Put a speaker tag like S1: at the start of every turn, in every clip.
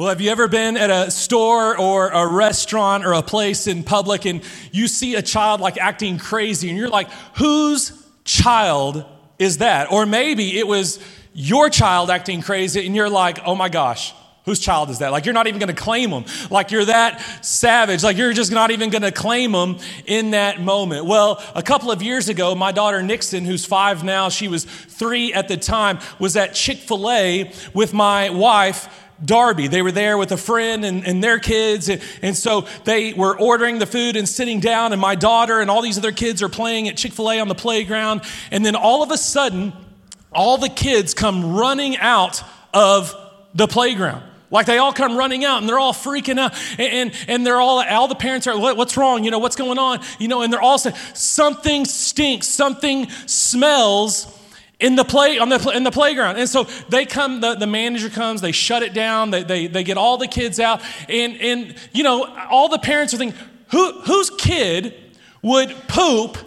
S1: Well, have you ever been at a store or a restaurant or a place in public and you see a child like acting crazy and you're like, whose child is that? Or maybe it was your child acting crazy and you're like, oh my gosh, Whose child is that? Like, you're not even to claim them. Like, you're that savage. Like, you're just not even to claim them in that moment. Well, a couple of years ago, my daughter Nixon, who's five now, she was three at the time, was at Chick fil A with my wife. Darby. They were there with a friend and, and their kids. And, and, so they were ordering the food and sitting down, and my daughter and all these other kids are playing at Chick fil A on the playground. And then all of a sudden, all the kids come running out of the playground. Like they all come running out and they're all freaking out and, and, and they're all, all the parents are, what, what's wrong? You know, what's going on? You know, and they're all saying, something stinks, something smells in the play on the in the playground and so they come the, the manager comes they shut it down they, they, they get all the kids out and and you know all the parents are thinking who whose kid would poop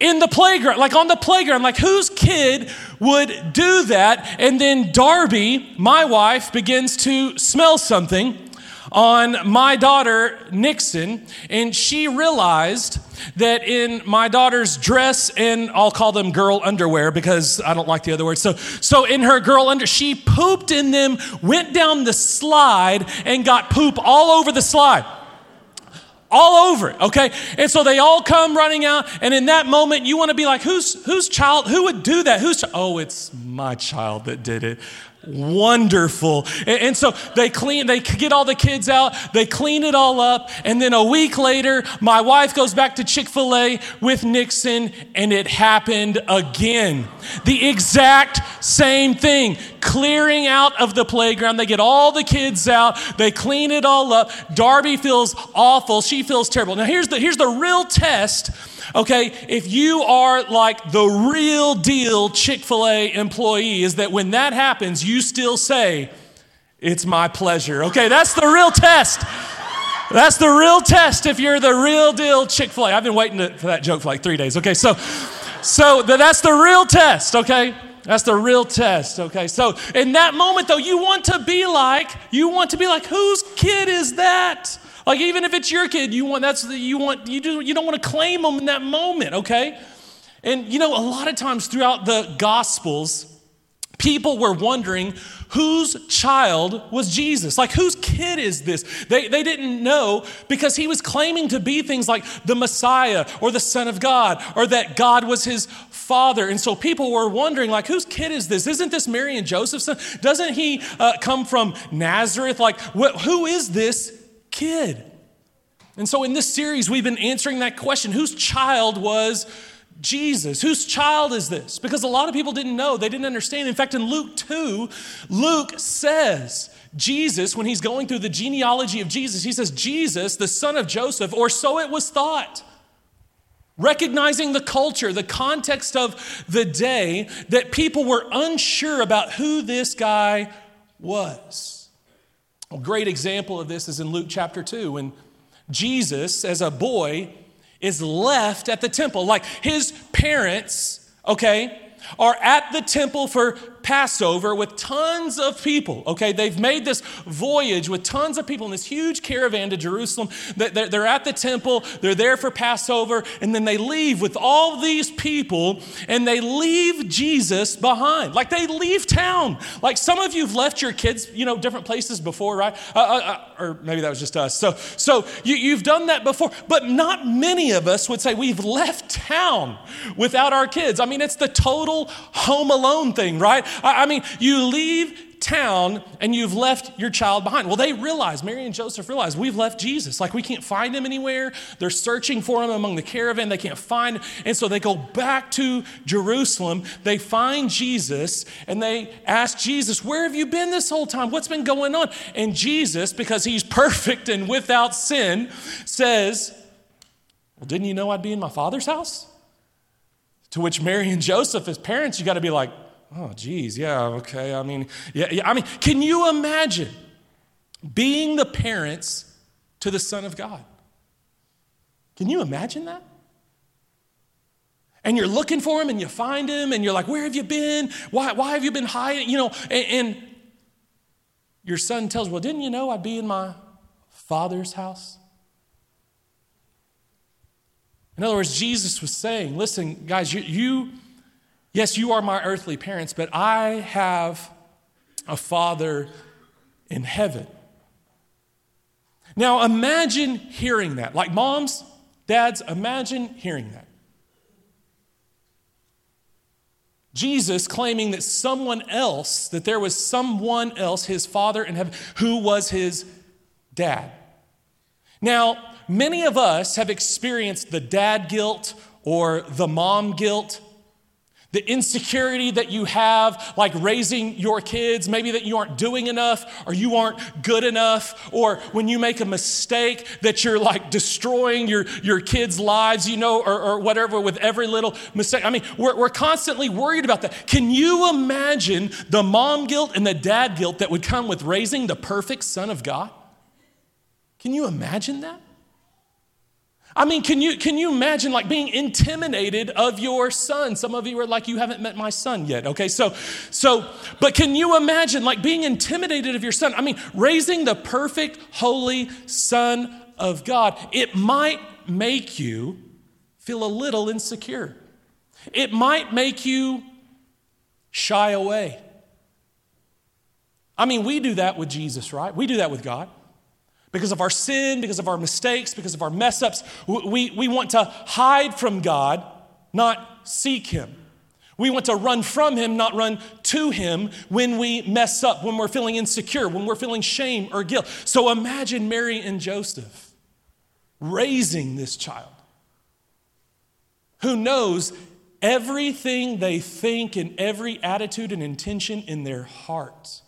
S1: in the playground, like on the playground. Like, whose kid would do that? And then Darby, my wife, begins to smell something on my daughter, Nixon, and she realized that in my daughter's dress and I'll call them girl underwear because I don't like the other word. So, so in her girl under, she pooped in them, went down the slide, and got poop all over the slide all over it, okay? And so they all come running out, and in that moment, you want to be like, whose whose child, who would do that? Who's, oh, it's my child that did it wonderful. And, and, so they clean, they get all the kids out, they clean it all up, and then a week later, my wife goes back to Chick fil A with Nixon, and it happened again. The exact same thing. Clearing out of the playground, they get all the kids out, they clean it all up. Darby feels awful, she feels terrible. Now, here's the, here's the real test Okay, if you are like the real deal Chick fil A employee, is that when that happens, you still say, It's my pleasure. Okay, that's the real test. That's the real test if you're the real deal Chick fil A. I've been waiting to, for that joke for like three days. Okay, so, so that's the real test, okay? That's the real test, okay? So in that moment, though, you want to be like, you want to be like, whose kid is that? Like even if it's your kid, you want that's the, you want you do you don't want to claim them in that moment, okay? And you know, a lot of times throughout the gospels, people were wondering whose child was Jesus? Like, whose kid is this? They, they didn't know because he was claiming to be things like the Messiah or the Son of God or that God was his father. And so people were wondering, like, whose kid is this? Isn't this Mary and Joseph's son? Doesn't he uh, come from Nazareth? Like, wh- who is this kid? And so in this series, we've been answering that question whose child was Jesus? Whose child is this? Because a lot of people didn't know, they didn't understand. In fact, in Luke 2, Luke says, Jesus, when he's going through the genealogy of Jesus, he says, Jesus, the son of Joseph, or so it was thought. Recognizing the culture, the context of the day, that people were unsure about who this guy was. A great example of this is in Luke chapter 2 when Jesus, as a boy, is left at the temple. Like his parents, okay, are at the temple for Passover with tons of people. Okay, they've made this voyage with tons of people in this huge caravan to Jerusalem. They're at the temple, they're there for Passover, and then they leave with all these people and they leave Jesus behind. Like they leave town. Like some of you have left your kids, you know, different places before, right? Uh, uh, uh, or maybe that was just us. So, so you, you've done that before, but not many of us would say we've left town without our kids. I mean, it's the total home alone thing, right? I, I mean, you leave town and you've left your child behind. Well, they realize, Mary and Joseph realize, we've left Jesus. Like we can't find him anywhere. They're searching for him among the caravan. They can't find him. And so they go back to Jerusalem. They find Jesus and they ask Jesus, Where have you been this whole time? What's been going on? And Jesus, because he's perfect and without sin, says, Well, didn't you know I'd be in my father's house? To which Mary and Joseph, as parents, you got to be like, oh, geez, yeah, okay. I mean, yeah, yeah. I mean, can you imagine being the parents to the Son of God? Can you imagine that? And you're looking for him and you find him and you're like, where have you been? Why, why have you been hiding? You know, and, and your son tells, Well, didn't you know I'd be in my father's house? In other words, Jesus was saying, Listen, guys, you, you yes, you are my earthly parents, but I have a father in heaven. Now imagine hearing that. Like moms, dads, imagine hearing that. Jesus claiming that someone else, that there was someone else, his father in heaven, who was his dad. Now, many of us have experienced the dad guilt or the mom guilt the insecurity that you have, like raising your kids, maybe that you aren't doing enough or you aren't good enough, or when you make a mistake that you're like destroying your, your kids' lives, you know, or, or whatever with every little mistake. I mean, we're, we're constantly worried about that. Can you imagine the mom guilt and the dad guilt that would come with raising the perfect son of God? Can you imagine that? I mean, can you, can you imagine like being intimidated of your son? Some of you are like, you haven't met my son yet. Okay, so, so, but can you imagine like being intimidated of your son? I mean, raising the perfect, holy son of God, it might make you feel a little insecure. It might make you shy away. I mean, we do that with Jesus, right? We do that with God. Because of our sin, because of our mistakes, because of our mess ups, we, we want to hide from God, not seek Him. We want to run from Him, not run to Him when we mess up, when we're feeling insecure, when we're feeling shame or guilt. So imagine Mary and Joseph raising this child who knows everything they think and every attitude and intention in their hearts.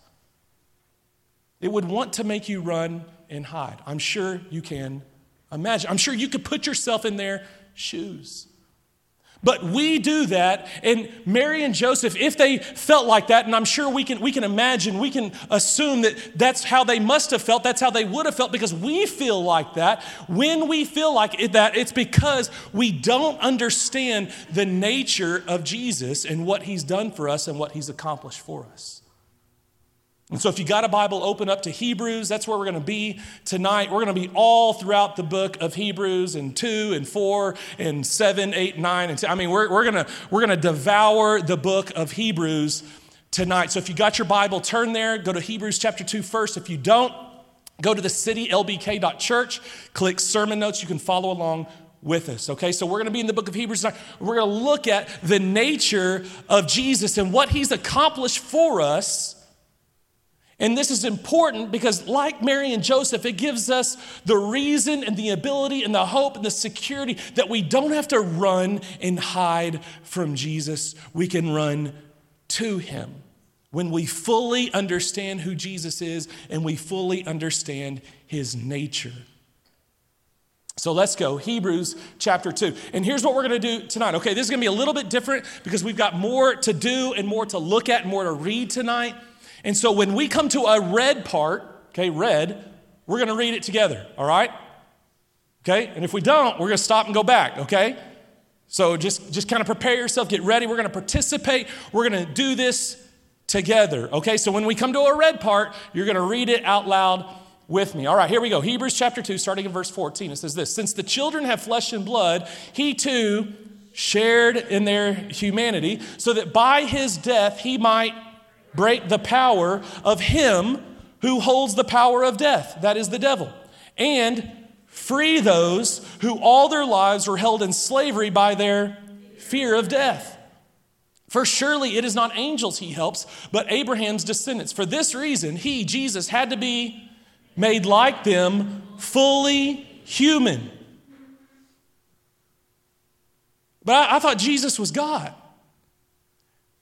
S1: It would want to make you run and hide. I'm sure you can imagine. I'm sure you could put yourself in their shoes. But we do that, and Mary and Joseph, if they felt like that, and I'm sure we can, we can imagine, we can assume that that's how they must have felt, that's how they would have felt, because we feel like that. When we feel like it, that, it's because we don't understand the nature of Jesus and what he's done for us and what he's accomplished for us. And so, if you got a Bible, open up to Hebrews. That's where we're going to be tonight. We're going to be all throughout the book of Hebrews and 2 and 4 and 7, 8, 9, and 10. I mean, we're, we're going we're going to devour the book of Hebrews tonight. So, if you got your Bible, turn there, go to Hebrews chapter 2 first. If you don't, go to the citylbk.church, click sermon notes. You can follow along with us. Okay, so we're going to be in the book of Hebrews. Tonight. We're going to look at the nature of Jesus and what he's accomplished for us and this is important because, like Mary and Joseph, it gives us the reason and the ability and the hope and the security that we don't have to run and hide from Jesus. We can run to him when we fully understand who Jesus is and we fully understand his nature. So let's go. Hebrews chapter 2. And here's what we're going to do tonight. Okay, this is going to be a little bit different because we've got more to do and more to look at and more to read tonight. And so when we come to a red part, okay, red, we're going to read it together, all right? Okay? And if we don't, we're going to stop and go back, okay? So just, just kind of prepare yourself, get ready. We're going to participate. We're going to do this together, okay? So when we come to a red part, you're going to read it out loud with me. All right, here we go. Hebrews chapter 2, starting in verse 14. It says this Since the children have flesh and blood, he too shared in their humanity, so that by his death he might break the power of him who holds the power of death, that is the devil, and free those who all their lives were held in slavery by their fear of death. For surely it is not angels he helps, but Abraham's descendants. For this reason, he, Jesus, had to be made like them, fully human. But I, I thought Jesus was God.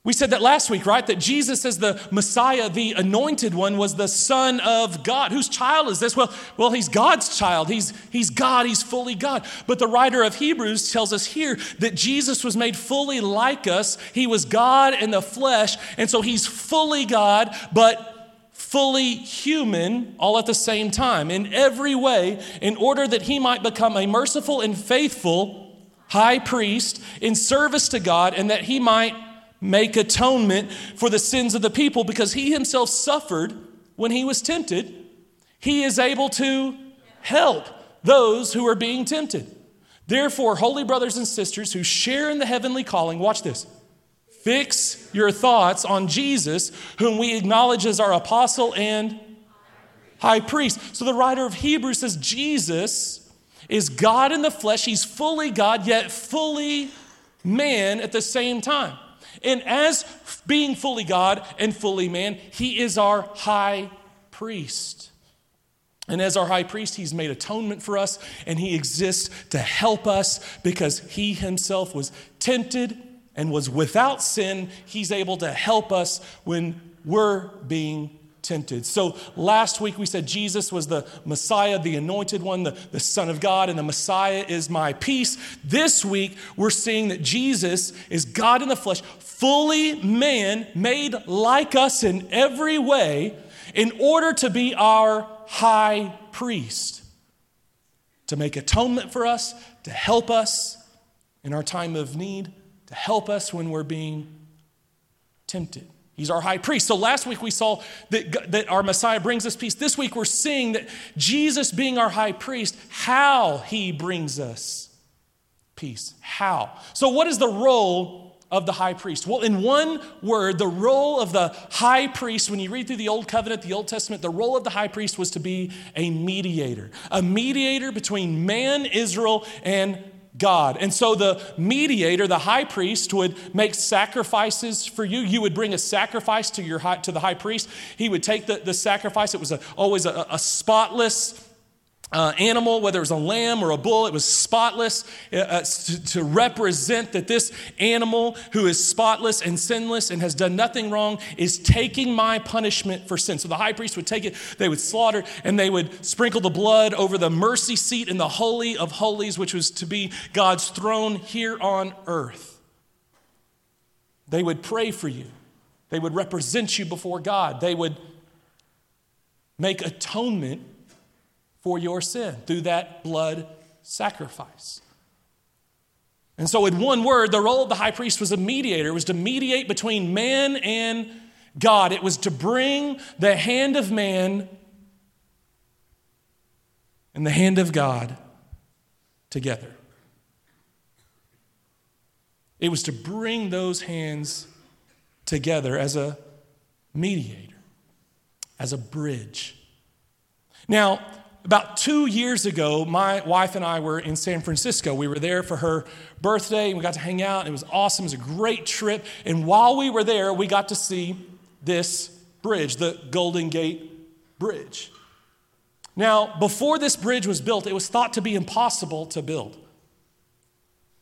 S1: We said that last week, right? That Jesus, as the Messiah, the anointed one, was the Son of God. Whose child is this? Well, well, he's God's child. He's, he's God. He's fully God. But the writer of Hebrews tells us here that Jesus was made fully like us. He was God in the flesh. And so he's fully God, but fully human all at the same time. In every way, in order that he might become a merciful and faithful high priest in service to God and that he might make atonement for the sins of the people because he himself suffered when he was tempted, he is able to help those who are being tempted. Therefore, holy brothers and sisters who share in the heavenly calling, watch this. Fix your thoughts on Jesus, whom we acknowledge as our apostle and high priest. So the writer of Hebrews says Jesus is God in the flesh. He's fully God, yet fully man at the same time. And as being fully God and fully man, he is our high priest. And as our high priest, he's made atonement for us and he exists to help us because he himself was tempted and was without sin. He's able to help us when we're being tempted. So last week we said Jesus was the Messiah, the anointed one, the, the Son of God, and the Messiah is my peace. This week we're seeing that Jesus is God in the flesh, fully man, made like us in every way, in order to be our high priest, to make atonement for us, to help us in our time of need, to help us when we're being tempted. He's our high priest. So last week we saw that, that our Messiah brings us peace. This week we're seeing that Jesus, being our high priest, how he brings us peace. How? So, what is the role of the high priest? Well, in one word, the role of the high priest, when you read through the Old Covenant, the Old Testament, the role of the high priest was to be a mediator, a mediator between man, Israel, and God. And so the mediator, the high priest, would make sacrifices for you. You would bring a sacrifice to, your high, to the high priest. He would take the, the sacrifice. It was a, always a, a spotless uh, animal, whether it was a lamb or a bull, it was spotless uh, uh, to, to, represent that this animal who is spotless and sinless and has done nothing wrong is taking my punishment for sin. So the high priest would take it, they would slaughter, and they would sprinkle the blood over the mercy seat in the Holy of Holies, which was to be God's throne here on earth. They would pray for you, they would represent you before God, they would make atonement for your sin through that blood sacrifice. And so, in one word, the role of the high priest was a mediator, it was to mediate between man and God. It was to bring the hand of man and the hand of God together. It was to bring those hands together as a mediator, as a bridge. Now, about two years ago, my wife and I were in San Francisco. We were there for her birthday and we got to hang out. It was awesome. It was a great trip. And while we were there, we got to see this bridge, the Golden Gate Bridge. Now, before this bridge was built, it was thought to be impossible to build.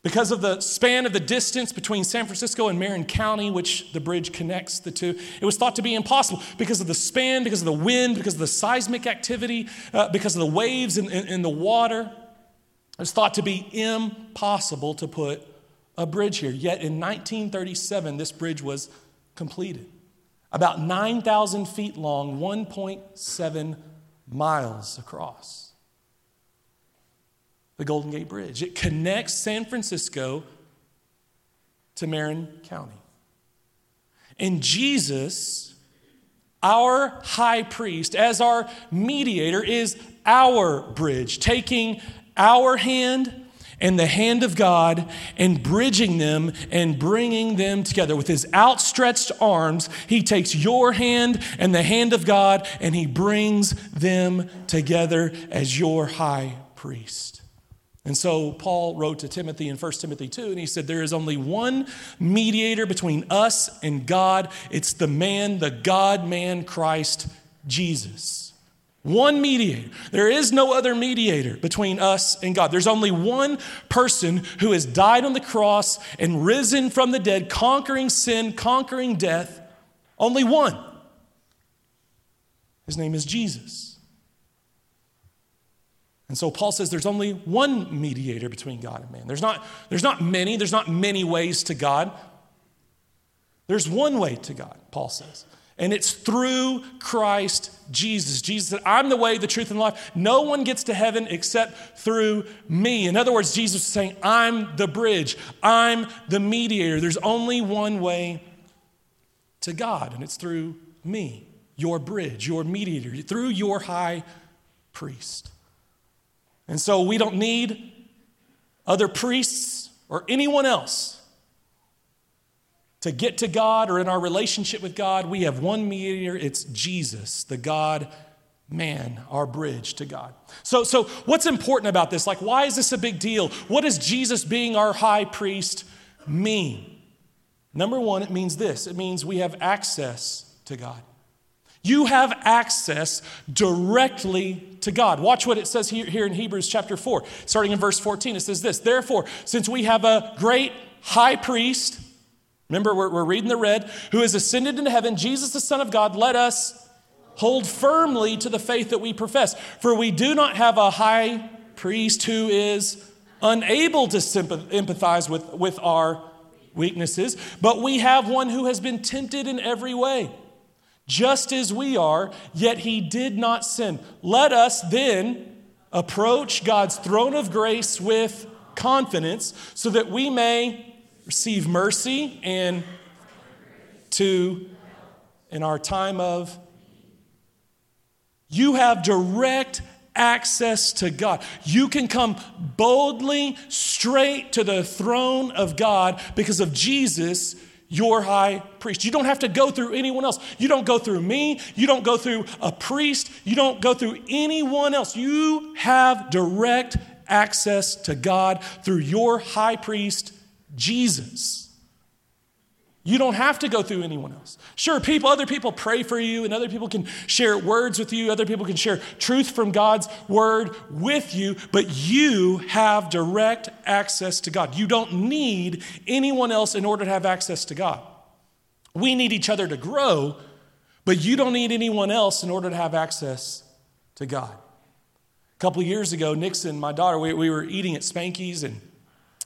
S1: Because of the span of the distance between San Francisco and Marin County, which the bridge connects the two, it was thought to be impossible because of the span, because of the wind, because of the seismic activity, uh, because of the waves in, in, in the water. It was thought to be impossible to put a bridge here. Yet in 1937, this bridge was completed. About 9,000 feet long, 1.7 miles across the Golden Gate Bridge. It connects San Francisco to Marin County. And Jesus, our high priest, as our mediator, is our bridge, taking our hand and the hand of God and bridging them and bringing them together. With his outstretched arms, he takes your hand and the hand of God and he brings them together as your high priest. And so Paul wrote to Timothy in 1 Timothy 2, and he said, There is only one mediator between us and God. It's the man, the God man, Christ Jesus. One mediator. There is no other mediator between us and God. There's only one person who has died on the cross and risen from the dead, conquering sin, conquering death. Only one. His name is Jesus. And so Paul says there's only one mediator between God and man. There's not, there's not many, there's not many ways to God. There's one way to God, Paul says. And it's through Christ Jesus. Jesus said, I'm the way, the truth, and life. No one gets to heaven except through me. In other words, Jesus is saying, I'm the bridge, I'm the mediator. There's only one way to God, and it's through me, your bridge, your mediator, through your high priest. And so we don't need other priests or anyone else to get to God or in our relationship with God. We have one mediator, it's Jesus, the God man, our bridge to God. So, so what's important about this? Like, why is this a big deal? What does Jesus being our high priest mean? Number one, it means this it means we have access to God. You have access directly to God. Watch what it says here, here in Hebrews chapter 4, starting in verse 14. It says this Therefore, since we have a great high priest, remember we're, we're reading the red, who has ascended into heaven, Jesus the Son of God, let us hold firmly to the faith that we profess. For we do not have a high priest who is unable to empathize with, with our weaknesses, but we have one who has been tempted in every way, just as we are, yet he did not sin. Let us then approach God's throne of grace with confidence so that we may receive mercy and to in our time of you have direct access to God. You can come boldly straight to the throne of God because of Jesus, your high priest. You don't have to go through anyone else. You don't go through me. You don't go through a priest. You don't go through anyone else. You have direct access to God through your high priest, Jesus. You don't have to go through anyone else. Sure, people, other people pray for you, and other people can share words with you, other people can share truth from God's word with you, but you have direct access to God. You don't need anyone else in order to have access to God. We need each other to grow, but you don't need anyone else in order to have access to God. A couple years ago, Nixon, my daughter, we, we were eating at Spanky's and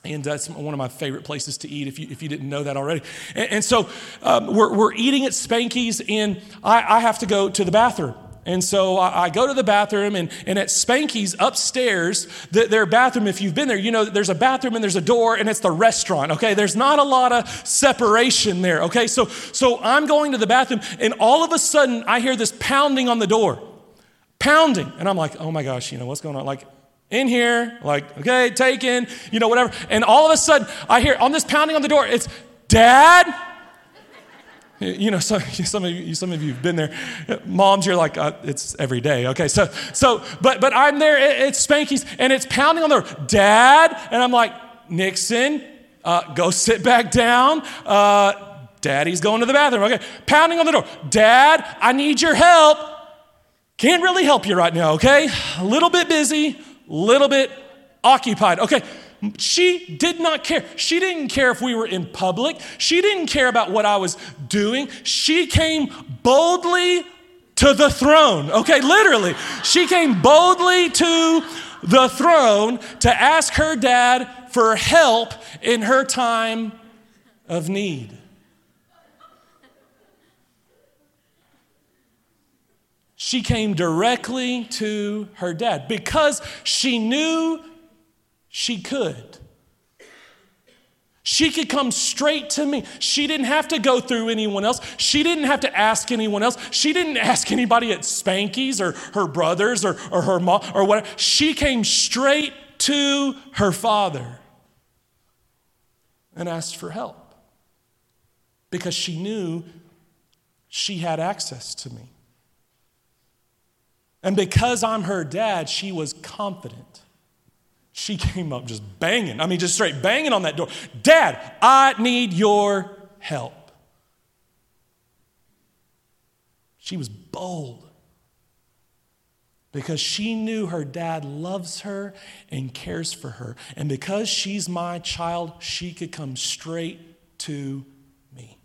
S1: and that's one of my favorite places to eat if you, if you didn't know that already. And, and so um, we're, we're eating at Spanky's, and I, I have to go to the bathroom. And so I, go to the bathroom, and, and at Spanky's upstairs, the, their bathroom, if you've been there, you know there's a bathroom and there's a door, and it's the restaurant, okay? There's not a lot of separation there, okay? So, so I'm going to the bathroom, and all of a sudden, I hear this pounding on the door. Pounding. And I'm like, oh my gosh, you know, what's going on? Like, in here, like, okay, taken, you know, whatever. And all of a sudden, I hear on this pounding on the door, it's, Dad? You know, some, some, of you, some of you have been there. Moms, you're like, uh, it's every day. Okay, so, so but, but I'm there, it, it's Spanky's, and it's pounding on the door, Dad? And I'm like, Nixon, uh, go sit back down. Uh, Daddy's going to the bathroom. Okay, pounding on the door, Dad, I need your help. Can't really help you right now, okay? A little bit busy, little bit occupied. Okay, she did not care. She didn't care if we were in public. She didn't care about what I was doing. She came boldly to the throne. Okay, literally. She came boldly to the throne to ask her dad for help in her time of need. She came directly to her dad because she knew she could. She could come straight to me. She didn't have to go through anyone else. She didn't have to ask anyone else. She didn't ask anybody at Spanky's or her brothers or, or her mom or whatever. She came straight to her father and asked for help because she knew she had access to me. And because I'm her dad, she was confident. She came up just banging. I mean, just straight banging on that door. Dad, I need your help. She was bold because she knew her dad loves her and cares for her. And because she's my child, she could come straight to me.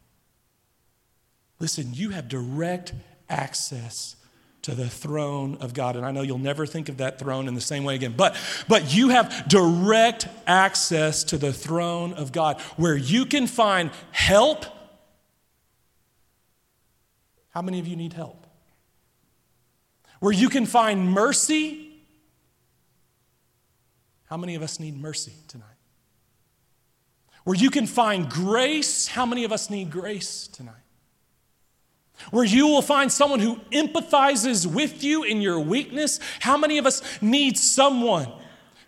S1: Listen, you have direct access to the throne of God. And I know you'll never think of that throne in the same way again, but, but you have direct access to the throne of God where you can find help. How many of you need help? Where you can find mercy. How many of us need mercy tonight? Where you can find grace. How many of us need grace tonight? Where you will find someone who empathizes with you in your weakness. How many of us need someone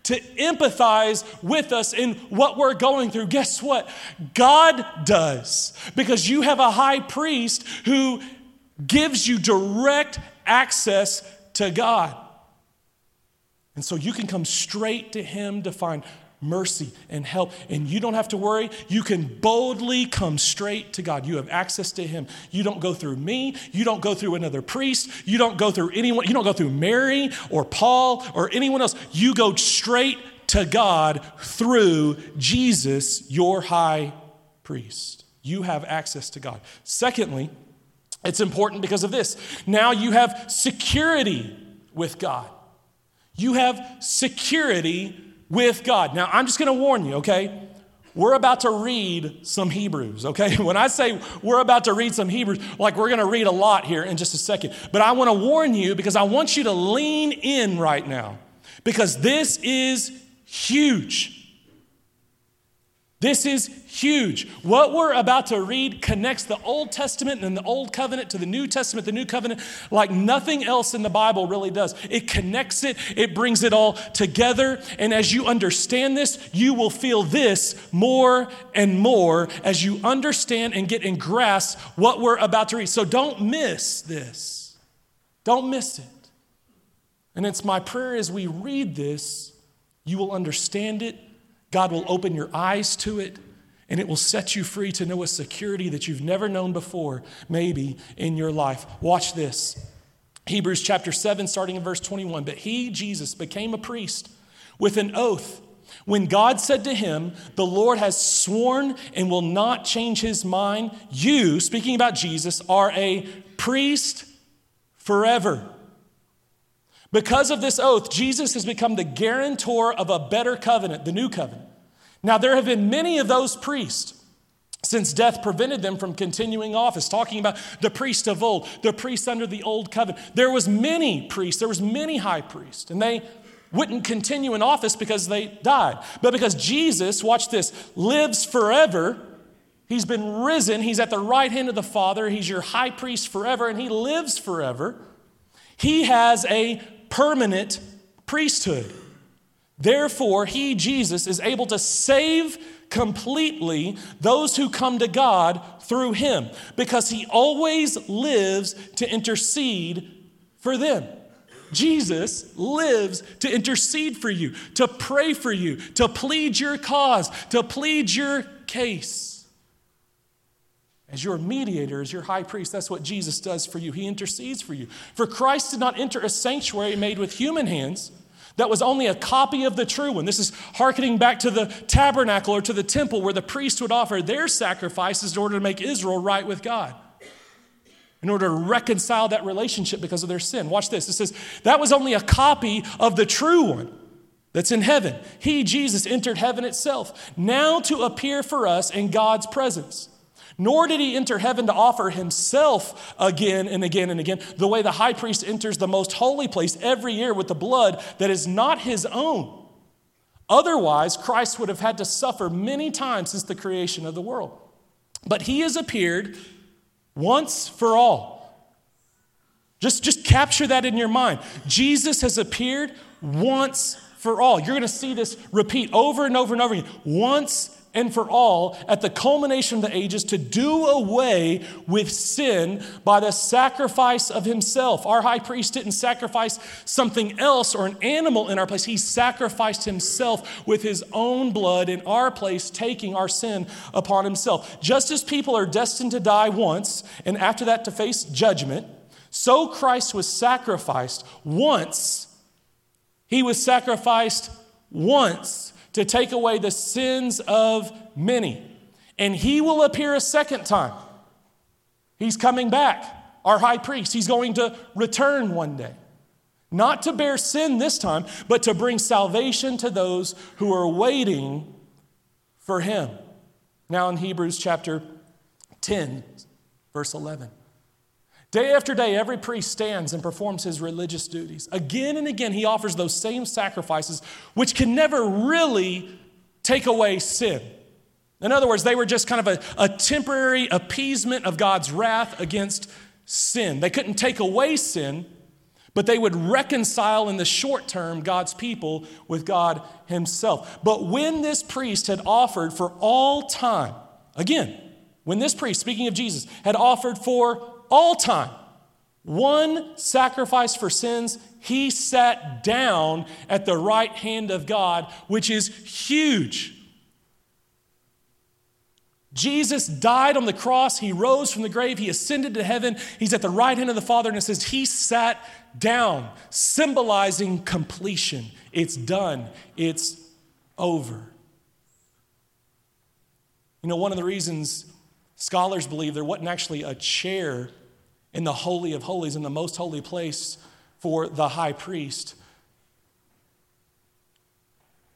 S1: to empathize with us in what we're going through? Guess what? God does, because you have a high priest who gives you direct access to God. And so you can come straight to Him to find mercy and help. And you don't have to worry. You can boldly come straight to God. You have access to Him. You don't go through me. You don't go through another priest. You don't go through anyone. You don't go through Mary or Paul or anyone else. You go straight to God through Jesus, your high priest. You have access to God. Secondly, it's important because of this. Now you have security with God. You have security with God. Now, I'm just going to warn you, okay? We're about to read some Hebrews, okay? When I say we're about to read some Hebrews, like we're going to read a lot here in just a second. But I want to warn you because I want you to lean in right now because this is huge. This is huge. What we're about to read connects the Old Testament and the Old Covenant to the New Testament, the New Covenant, like nothing else in the Bible really does. It connects it, it brings it all together. And as you understand this, you will feel this more and more as you understand and get and grasp what we're about to read. So don't miss this. Don't miss it. And it's my prayer as we read this, you will understand it God will open your eyes to it and it will set you free to know a security that you've never known before, maybe in your life. Watch this. Hebrews chapter 7, starting in verse 21. But he, Jesus, became a priest with an oath when God said to him, The Lord has sworn and will not change his mind, you, speaking about Jesus, are a priest forever. Because of this oath, Jesus has become the guarantor of a better covenant, the new covenant. Now, there have been many of those priests since death prevented them from continuing office talking about the priest of old the priests under the old covenant there was many priests there was many high priests and they wouldn't continue in office because they died but because jesus watch this lives forever he's been risen he's at the right hand of the father he's your high priest forever and he lives forever he has a permanent priesthood. Therefore, he, Jesus, is able to save completely those who come to God through him because he always lives to intercede for them. Jesus lives to intercede for you, to pray for you, to plead your cause, to plead your case. As your mediator, as your high priest, that's what Jesus does for you. He intercedes for you. For Christ did not enter a sanctuary made with human hands that was only a copy of the true one. This is hearkening back to the tabernacle or to the temple where the priests would offer their sacrifices in order to make Israel right with God, in order to reconcile that relationship because of their sin. Watch this. It says, that was only a copy of the true one that's in heaven. He, Jesus, entered heaven itself, now to appear for us in God's presence. Nor did he enter heaven to offer himself again and again and again, the way the high priest enters the most holy place every year with the blood that is not his own. Otherwise, Christ would have had to suffer many times since the creation of the world. But he has appeared once for all. Just, just capture that in your mind. Jesus has appeared once for all. You're going to see this repeat over and over and over again. Once and for all at the culmination of the ages to do away with sin by the sacrifice of himself. Our high priest didn't sacrifice something else or an animal in our place, he sacrificed himself with his own blood in our place, taking our sin upon himself. Just as people are destined to die once and after that to face judgment, so Christ was sacrificed once. He was sacrificed once to take away the sins of many. And he will appear a second time. He's coming back, our high priest. He's going to return one day. Not to bear sin this time, but to bring salvation to those who are waiting for him. Now in Hebrews chapter 10, verse 11. Day after day, every priest stands and performs his religious duties. Again and again, he offers those same sacrifices, which can never really take away sin. In other words, they were just kind of a, a temporary appeasement of God's wrath against sin. They couldn't take away sin, but they would reconcile in the short term God's people with God Himself. But when this priest had offered for all time, again, when this priest, speaking of Jesus, had offered for all time one sacrifice for sins, he sat down at the right hand of God, which is huge. Jesus died on the cross. He rose from the grave. He ascended to heaven. He's at the right hand of the Father, and it says he sat down, symbolizing completion. It's done, it's over. You know, one of the reasons scholars believe there wasn't actually a chair in the Holy of Holies, in the most holy place for the high priest,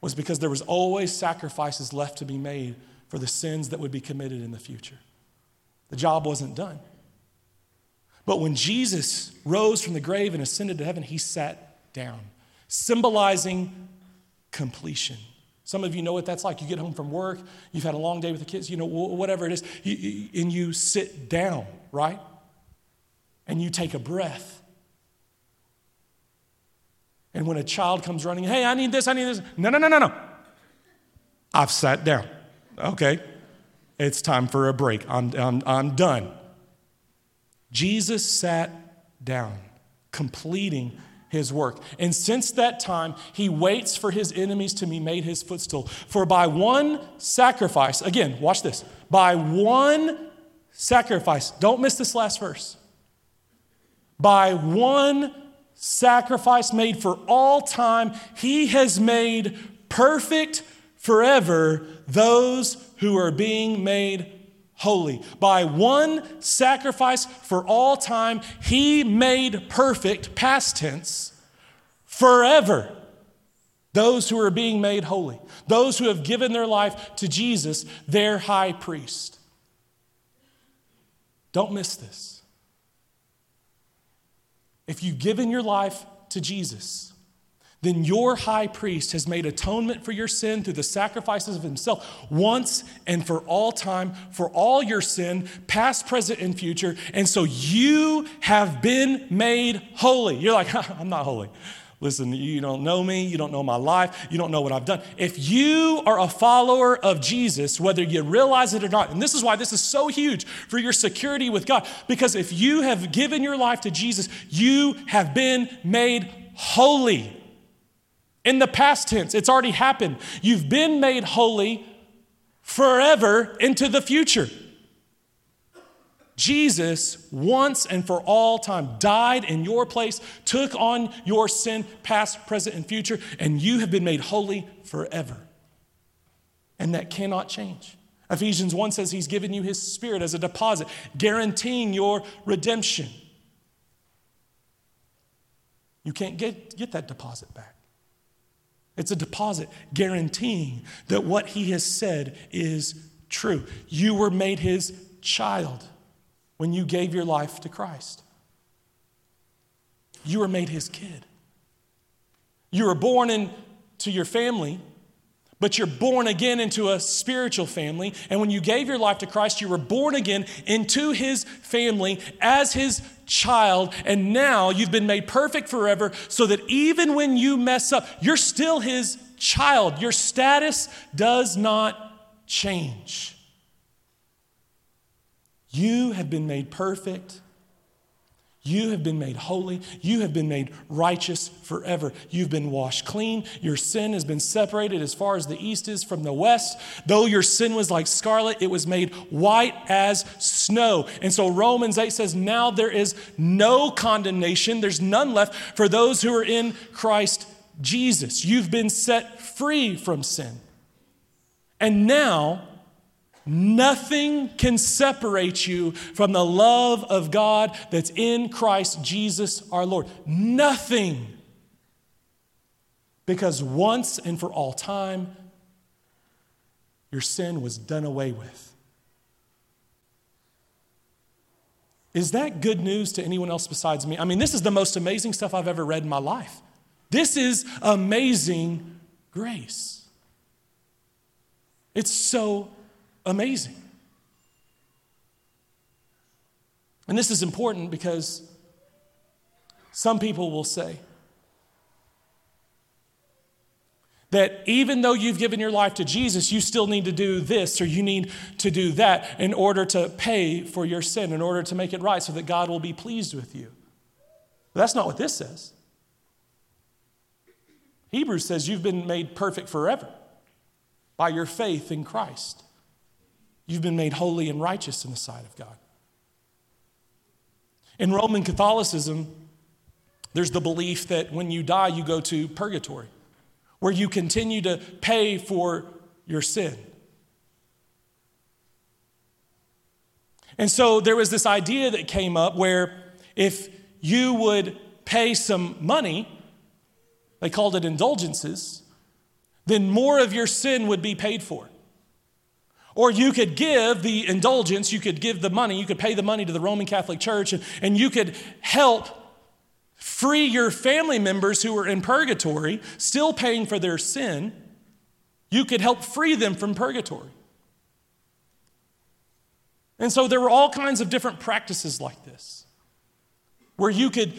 S1: was because there was always sacrifices left to be made for the sins that would be committed in the future. The job wasn't done. But when Jesus rose from the grave and ascended to heaven, he sat down, symbolizing completion. Some of you know what that's like. You get home from work, you've had a long day with the kids, you know, whatever it is, and you sit down, right? And you take a breath. And when a child comes running, hey, I need this, I need this. No, no, no, no, no. I've sat down. Okay, it's time for a break. I'm, I'm, I'm done. Jesus sat down, completing his work. And since that time, he waits for his enemies to be made his footstool. For by one sacrifice, again, watch this, by one sacrifice, don't miss this last verse. By one sacrifice made for all time, he has made perfect forever those who are being made holy. By one sacrifice for all time, he made perfect, past tense, forever those who are being made holy, those who have given their life to Jesus, their high priest. Don't miss this. If you've given your life to Jesus, then your high priest has made atonement for your sin through the sacrifices of himself once and for all time for all your sin, past, present, and future. And so you have been made holy. You're like, I'm not holy. Listen, you don't know me, you don't know my life, you don't know what I've done. If you are a follower of Jesus, whether you realize it or not, and this is why this is so huge for your security with God, because if you have given your life to Jesus, you have been made holy. In the past tense, it's already happened. You've been made holy forever into the future. Jesus, once and for all time, died in your place, took on your sin, past, present, and future, and you have been made holy forever. And that cannot change. Ephesians 1 says he's given you his spirit as a deposit, guaranteeing your redemption. You can't get, get that deposit back. It's a deposit guaranteeing that what he has said is true. You were made his child when you gave your life to Christ. You were made his kid. You were born into your family, but you're born again into a spiritual family. And when you gave your life to Christ, you were born again into his family as his child, and now you've been made perfect forever so that even when you mess up, you're still his child. Your status does not change. You have been made perfect you have been made holy. You have been made righteous forever. You've been washed clean. Your sin has been separated as far as the east is from the west. Though your sin was like scarlet, it was made white as snow. And so Romans 8 says, Now there is no condemnation, there's none left for those who are in Christ Jesus. You've been set free from sin. And now, Nothing can separate you from the love of God that's in Christ Jesus our Lord. Nothing. Because once and for all time, your sin was done away with. Is that good news to anyone else besides me? I mean, this is the most amazing stuff I've ever read in my life. This is amazing grace. It's so amazing. And this is important because some people will say that even though you've given your life to Jesus, you still need to do this or you need to do that in order to pay for your sin, in order to make it right so that God will be pleased with you. But that's not what this says. Hebrews says you've been made perfect forever by your faith in Christ. You've been made holy and righteous in the sight of God. In Roman Catholicism, there's the belief that when you die, you go to purgatory, where you continue to pay for your sin. And so there was this idea that came up where if you would pay some money, they called it indulgences, then more of your sin would be paid for. Or you could give the indulgence, you could give the money, you could pay the money to the Roman Catholic Church, and, and you could help free your family members who are in purgatory, still paying for their sin. You could help free them from purgatory. And so there were all kinds of different practices like this, where you could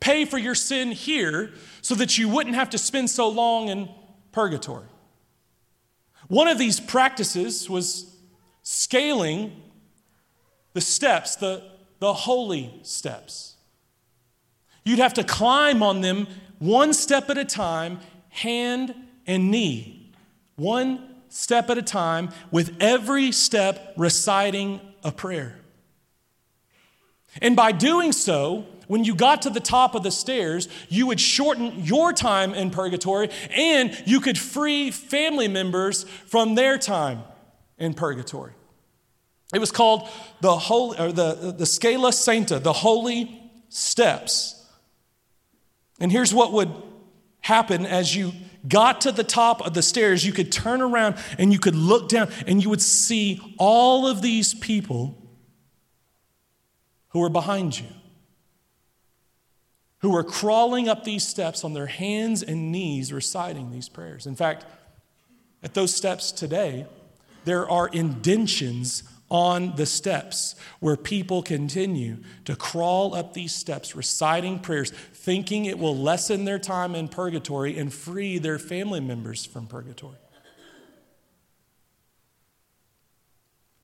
S1: pay for your sin here so that you wouldn't have to spend so long in purgatory. One of these practices was scaling the steps, the, the holy steps. You'd have to climb on them one step at a time, hand and knee. One step at a time, with every step reciting a prayer. And by doing so, when you got to the top of the stairs, you would shorten your time in purgatory and you could free family members from their time in purgatory. It was called the holy or the, the Scala Sancta, the holy steps. And here's what would happen as you got to the top of the stairs, you could turn around and you could look down and you would see all of these people who were behind you who were crawling up these steps on their hands and knees reciting these prayers. In fact, at those steps today, there are indentions on the steps where people continue to crawl up these steps reciting prayers, thinking it will lessen their time in purgatory and free their family members from purgatory.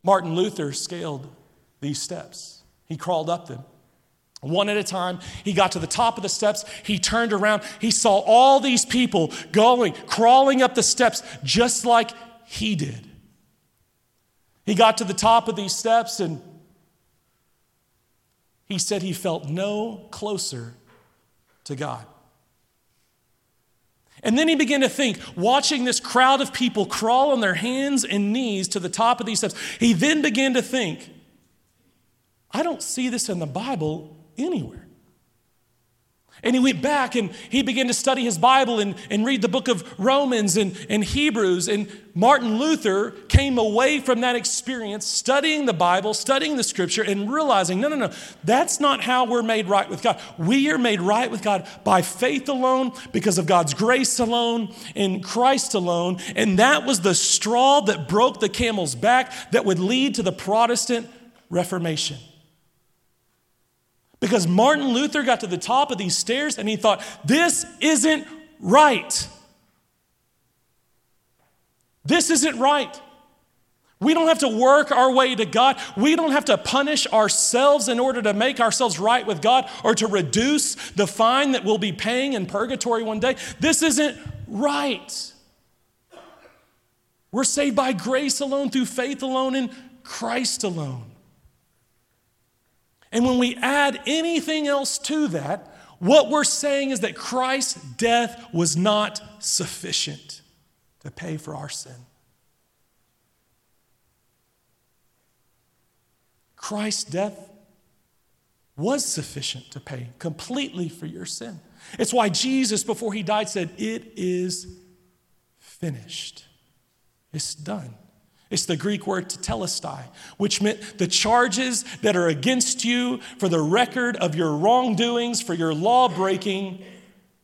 S1: Martin Luther scaled these steps, he crawled up them. One at a time, he got to the top of the steps. He turned around. He saw all these people going, crawling up the steps just like he did. He got to the top of these steps and he said he felt no closer to God. And then he began to think, watching this crowd of people crawl on their hands and knees to the top of these steps, he then began to think, I don't see this in the Bible anywhere. And he went back and he began to study his Bible and, and read the book of Romans and, and Hebrews. And Martin Luther came away from that experience studying the Bible, studying the scripture, and realizing no, no, no, that's not how we're made right with God. We are made right with God by faith alone, because of God's grace alone, in Christ alone. And that was the straw that broke the camel's back that would lead to the Protestant Reformation. Because Martin Luther got to the top of these stairs and he thought, this isn't right. This isn't right. We don't have to work our way to God. We don't have to punish ourselves in order to make ourselves right with God or to reduce the fine that we'll be paying in purgatory one day. This isn't right. We're saved by grace alone, through faith alone, in Christ alone. And when we add anything else to that, what we're saying is that Christ's death was not sufficient to pay for our sin. Christ's death was sufficient to pay completely for your sin. It's why Jesus, before he died, said, It is finished. It's done. It's the Greek word tetelestai, which meant the charges that are against you for the record of your wrongdoings, for your law breaking,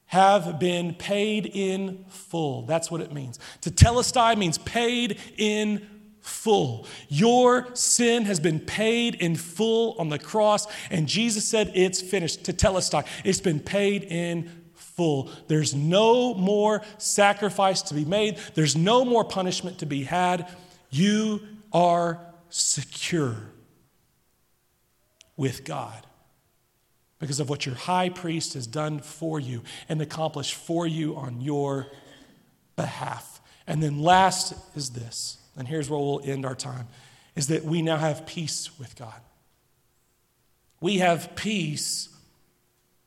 S1: have been paid in full. That's what it means. Tetelestai means paid in full. Your sin has been paid in full on the cross, and Jesus said, It's finished. Tetelestai, it's been paid in full. There's no more sacrifice to be made, there's no more punishment to be had. You are secure with God because of what your high priest has done for you and accomplished for you on your behalf. And then last is this, and here's where we'll end our time, is that we now have peace with God. We have peace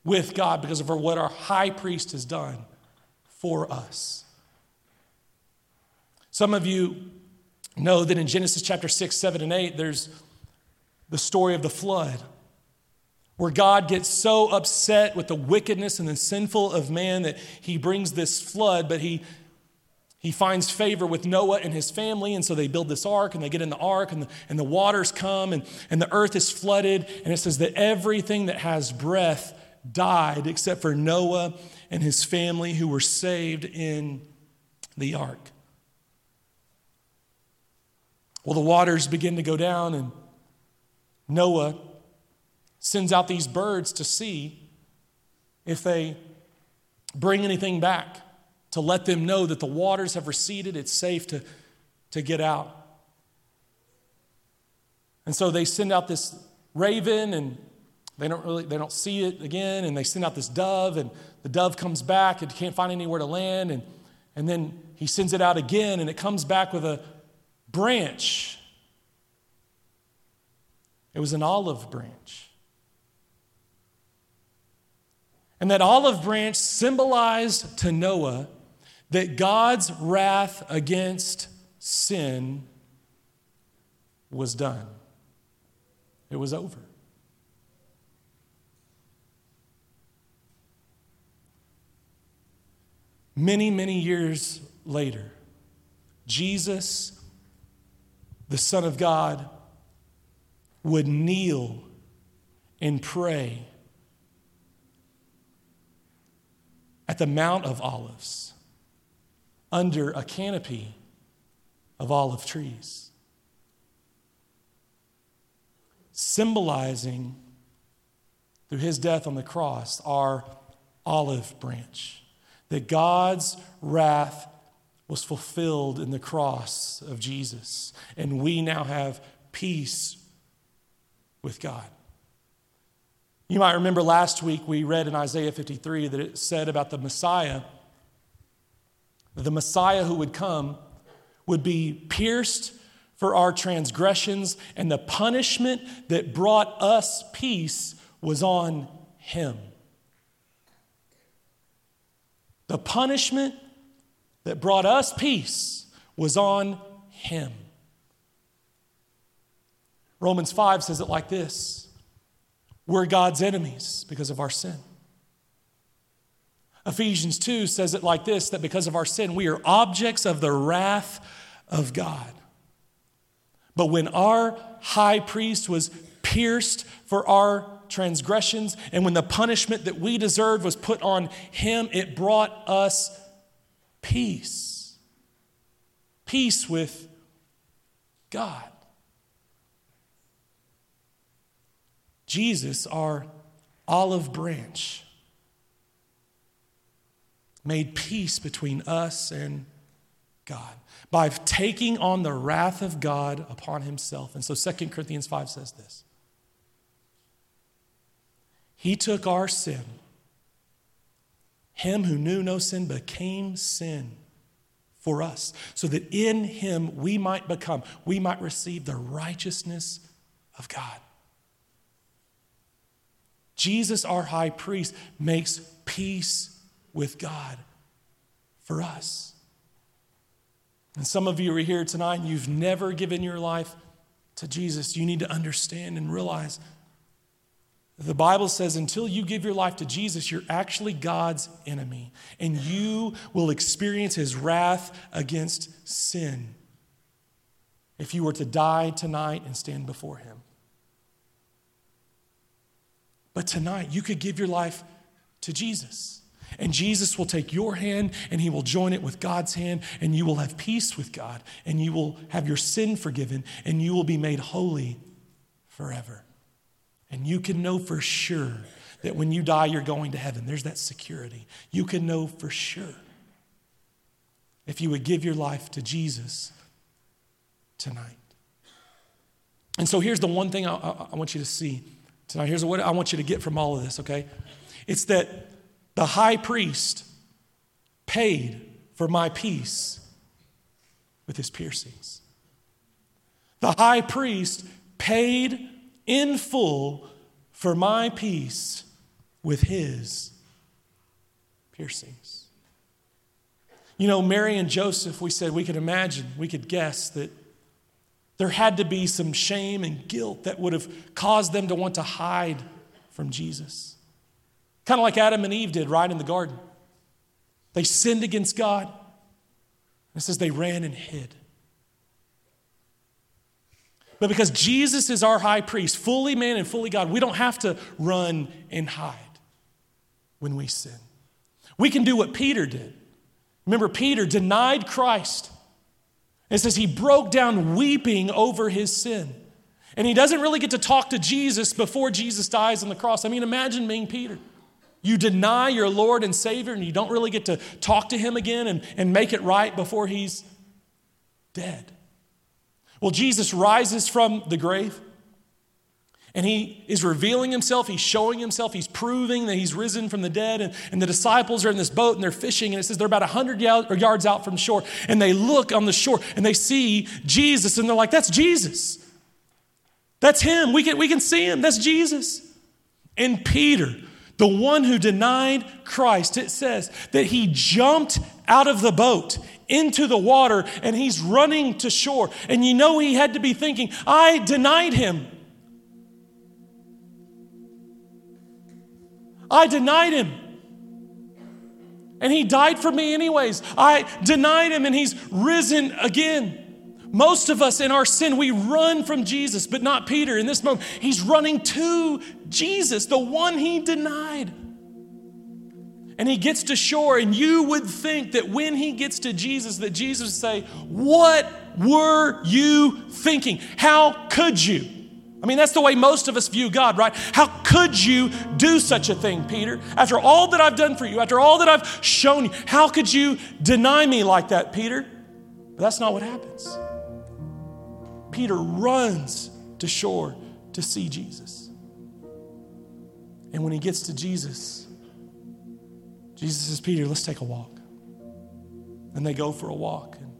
S1: with God because of what our high priest has done for us. Some of you know that in Genesis chapter 6, 7, and 8, there's the story of the flood, where God gets so upset with the wickedness and the sinful of man that he brings this flood, but he he finds favor with Noah and his family, and so they build this ark and they get in the ark, and the, and the waters come, and, and the earth is flooded. And it says that everything that has breath died except for Noah and his family who were saved in the ark. Well, the waters begin to go down, and Noah sends out these birds to see if they bring anything back to let them know that the waters have receded, it's safe to, to get out. And so they send out this raven and they don't really they don't see it again and they send out this dove and the dove comes back and can't find anywhere to land and, and then he sends it out again and it comes back with a branch. It was an olive branch. And that olive branch symbolized to noah that god's wrath against sin was done. It was over. Many, many years later, Jesus, the Son of God, would kneel and pray at the Mount of Olives under a canopy of olive trees, symbolizing through his death on the cross our olive branch that God's wrath was fulfilled in the cross of Jesus, and we now have peace with God. You might remember last week we read in Isaiah 53 that it said about the Messiah the Messiah who would come would be pierced for our transgressions, and the punishment that brought us peace was on him. The punishment that brought us peace was on him. Romans 5 says it like this We're God's enemies because of our sin. Ephesians 2 says it like this that because of our sin, we are objects of the wrath of God. But when our high priest was pierced for our transgressions, and when the punishment that we deserved was put on him, it brought us peace. Peace with God. Jesus, our olive branch, made peace between us and God by taking on the wrath of God upon himself. And so 2 Corinthians 5 says this he took our sin. Him who knew no sin became sin for us, so that in him we might become, we might receive the righteousness of God. Jesus, our high priest, makes peace with God for us. And some of you are here tonight and you've never given your life to Jesus. You need to understand and realize the Bible says until you give your life to Jesus, you're actually God's enemy, and you will experience his wrath against sin if you were to die tonight and stand before him. But tonight, you could give your life to Jesus. And Jesus will take your hand and he will join it with God's hand, and you will have peace with God, and you will have your sin forgiven, and you will be made holy forever. And you can know for sure that when you die, you're going to heaven. There's that security. You can know for sure if you would give your life to Jesus tonight. And so here's the one thing I, I, I want you to see tonight. Here's what I want you to get from all of this, okay? It's that the high priest paid for my peace with his piercings. The high priest paid in full for my peace with his piercings. You know, Mary and Joseph, we said we could imagine, we could guess that there had to be some shame and guilt that would have caused them to want to hide from Jesus. Kind of like Adam and Eve did right in the garden. They sinned against God. It says they ran and hid. But because Jesus is our high priest, fully man and fully God, we don't have to run and hide when we sin. We can do what Peter did. Remember, Peter denied Christ. It says he broke down weeping over his sin. And he doesn't really get to talk to Jesus before Jesus dies on the cross. I mean, imagine being Peter. You deny your Lord and Savior, and you don't really get to talk to him again and, and make it right before he's dead. Well, Jesus rises from the grave. And he is revealing himself, he's showing himself, he's proving that he's risen from the dead. And, and the disciples are in this boat and they're fishing, and it says they're about 100 yards out from shore. And they look on the shore and they see Jesus, and they're like, That's Jesus. That's him. We can, we can see him. That's Jesus. And Peter, the one who denied Christ, it says that he jumped out of the boat into the water and he's running to shore. And you know he had to be thinking, I denied him. I denied him. And he died for me, anyways. I denied him and he's risen again. Most of us in our sin, we run from Jesus, but not Peter. In this moment, he's running to Jesus, the one he denied. And he gets to shore, and you would think that when he gets to Jesus, that Jesus would say, What were you thinking? How could you? I mean, that's the way most of us view God, right? How could you do such a thing, Peter? After all that I've done for you, after all that I've shown you, how could you deny me like that, Peter? But that's not what happens. Peter runs to shore to see Jesus. And when he gets to Jesus, Jesus says, Peter, let's take a walk. And they go for a walk. And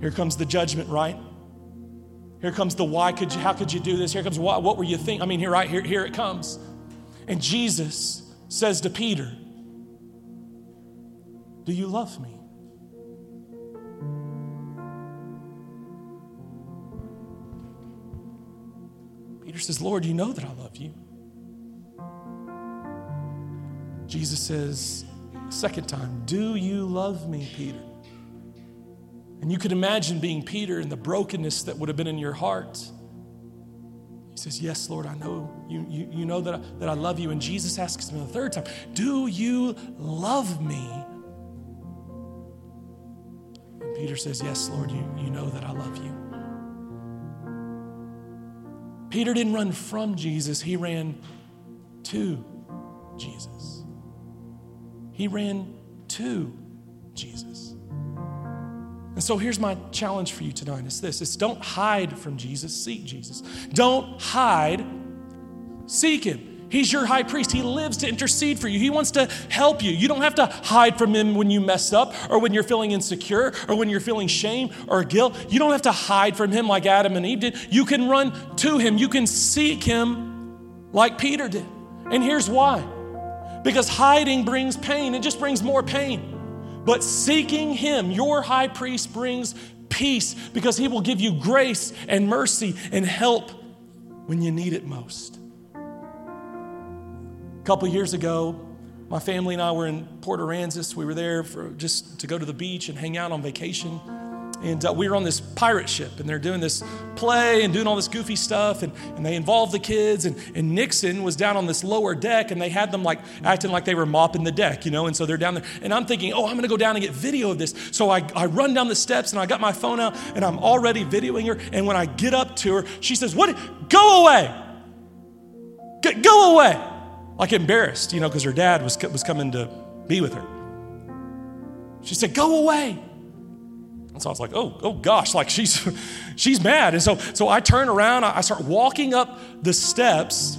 S1: here comes the judgment, right? Here comes the why could you, how could you do this? Here comes what, what were you thinking? I mean, here, right, here, here it comes. And Jesus says to Peter, Do you love me? Peter says, Lord, you know that I love you. Jesus says, second time, Do you love me, Peter? And you could imagine being Peter and the brokenness that would have been in your heart. He says, Yes, Lord, I know. You, you, you know that I, that I love you. And Jesus asks him the third time, Do you love me? And Peter says, Yes, Lord, you, you know that I love you. Peter didn't run from Jesus, he ran to Jesus. He ran to Jesus. And so here's my challenge for you tonight it's this it's don't hide from Jesus, seek Jesus. Don't hide, seek him. He's your high priest. He lives to intercede for you. He wants to help you. You don't have to hide from him when you mess up or when you're feeling insecure or when you're feeling shame or guilt. You don't have to hide from him like Adam and Eve did. You can run to him. You can seek him like Peter did. And here's why because hiding brings pain, it just brings more pain. But seeking him, your high priest, brings peace because he will give you grace and mercy and help when you need it most. A couple years ago, my family and I were in Port Aransas. We were there for just to go to the beach and hang out on vacation. And uh, we were on this pirate ship, and they're doing this play and doing all this goofy stuff, and, and they involved the kids. And, and Nixon was down on this lower deck, and they had them like acting like they were mopping the deck, you know. And so they're down there, and I'm thinking, oh, I'm gonna go down and get video of this. So I, I run down the steps, and I got my phone out, and I'm already videoing her. And when I get up to her, she says, "What? Go away! G- go away!" Like embarrassed, you know, because her dad was was coming to be with her. She said, "Go away." So I was like, oh, oh gosh, like she's she's mad. And so so I turn around, I start walking up the steps.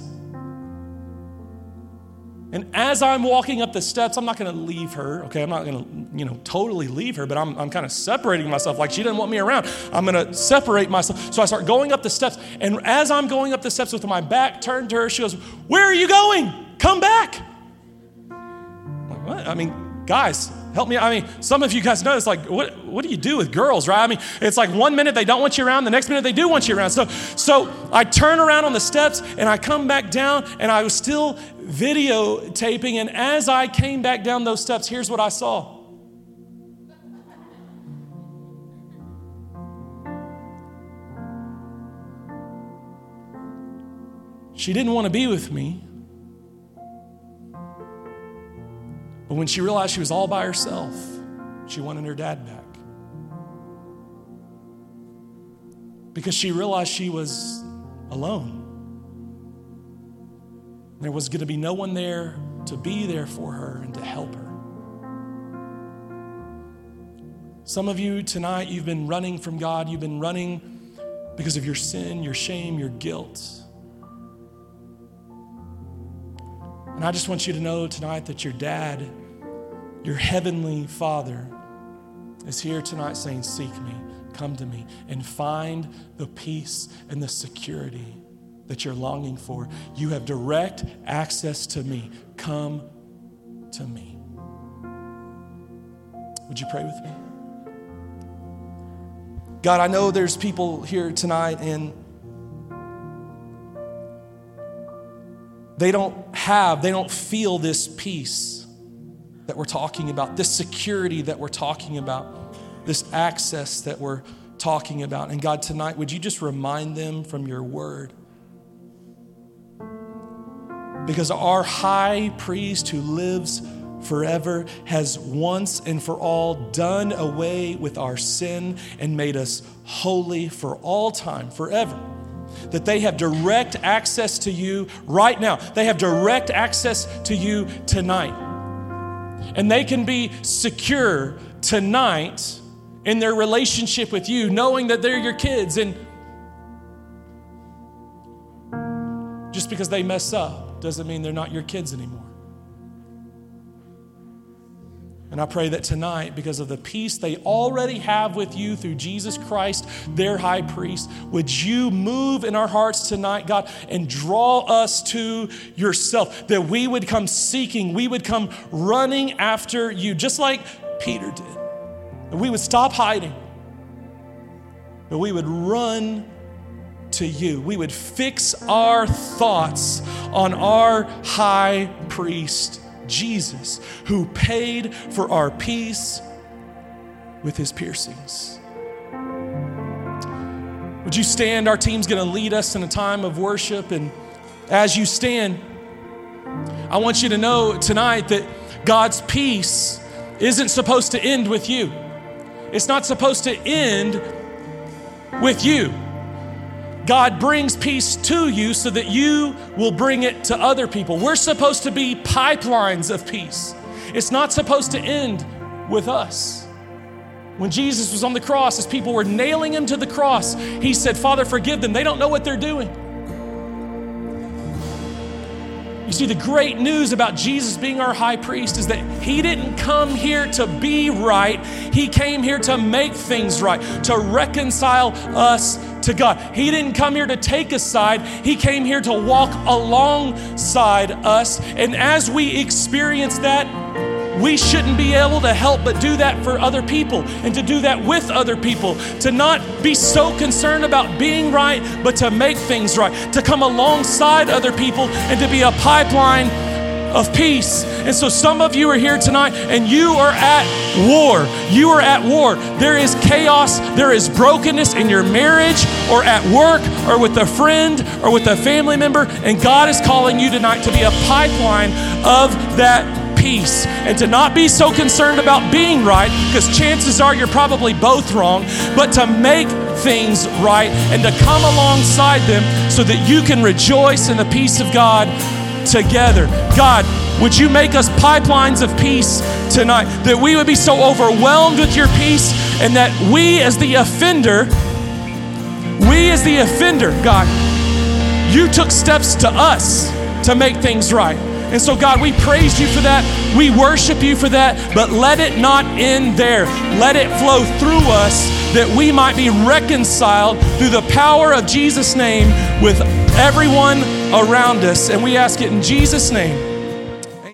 S1: And as I'm walking up the steps, I'm not gonna leave her, okay? I'm not gonna, you know, totally leave her, but I'm, I'm kind of separating myself. Like she doesn't want me around. I'm gonna separate myself. So I start going up the steps. And as I'm going up the steps with my back turned to her, she goes, Where are you going? Come back. I'm like, what? I mean, guys, Help me. I mean, some of you guys know it's like, what, what do you do with girls, right? I mean, it's like one minute they don't want you around, the next minute they do want you around. So, so I turn around on the steps and I come back down and I was still videotaping. And as I came back down those steps, here's what I saw. She didn't want to be with me. But when she realized she was all by herself, she wanted her dad back. Because she realized she was alone. There was going to be no one there to be there for her and to help her. Some of you tonight, you've been running from God. You've been running because of your sin, your shame, your guilt. And I just want you to know tonight that your dad, your heavenly Father, is here tonight saying, Seek me, come to me, and find the peace and the security that you're longing for. You have direct access to me. Come to me. Would you pray with me? God, I know there's people here tonight and they don't have, they don't feel this peace that we're talking about, this security that we're talking about, this access that we're talking about. And God, tonight, would you just remind them from your word? Because our high priest who lives forever has once and for all done away with our sin and made us holy for all time, forever that they have direct access to you right now. They have direct access to you tonight. And they can be secure tonight in their relationship with you, knowing that they're your kids. And just because they mess up doesn't mean they're not your kids anymore. And I pray that tonight, because of the peace they already have with you through Jesus Christ, their high priest, would you move in our hearts tonight, God, and draw us to yourself, that we would come seeking, we would come running after you, just like Peter did. That we would stop hiding, but we would run to you. We would fix our thoughts on our high priest Jesus, who paid for our peace with his piercings. Would you stand? Our team's going to lead us in a time of worship. And as you stand, I want you to know tonight that God's peace isn't supposed to end with you. It's not supposed to end with you. God brings peace to you so that you will bring it to other people. We're supposed to be pipelines of peace. It's not supposed to end with us. When Jesus was on the cross, as people were nailing him to the cross, he said, Father, forgive them. They don't know what they're doing. You see, the great news about Jesus being our high priest is that he didn't come here to be right, he came here to make things right, to reconcile us to God. He didn't come here to take a side, He came here to walk alongside us. And as we experience that, we shouldn't be able to help but do that for other people and to do that with other people. To not be so concerned about being right, but to make things right. To come alongside other people and to be a pipeline of peace. And so some of you are here tonight and you are at war. You are at war. There is chaos, there is brokenness in your marriage or at work or with a friend or with a family member. And God is calling you tonight to be a pipeline of that peace and to not be so concerned about being right, because chances are you're probably both wrong, but to make things right and to come alongside them so that you can rejoice in the peace of God together. God, would you make us pipelines of peace tonight? That we would be so overwhelmed with your peace and that we, as the offender, we, as the offender, God, you took steps to us to make things right. And so, God, we praise you for that. We worship you for that. But let it not end there. Let it flow through us that we might be reconciled through the power of Jesus' name with everyone around us. And we ask it in Jesus' name.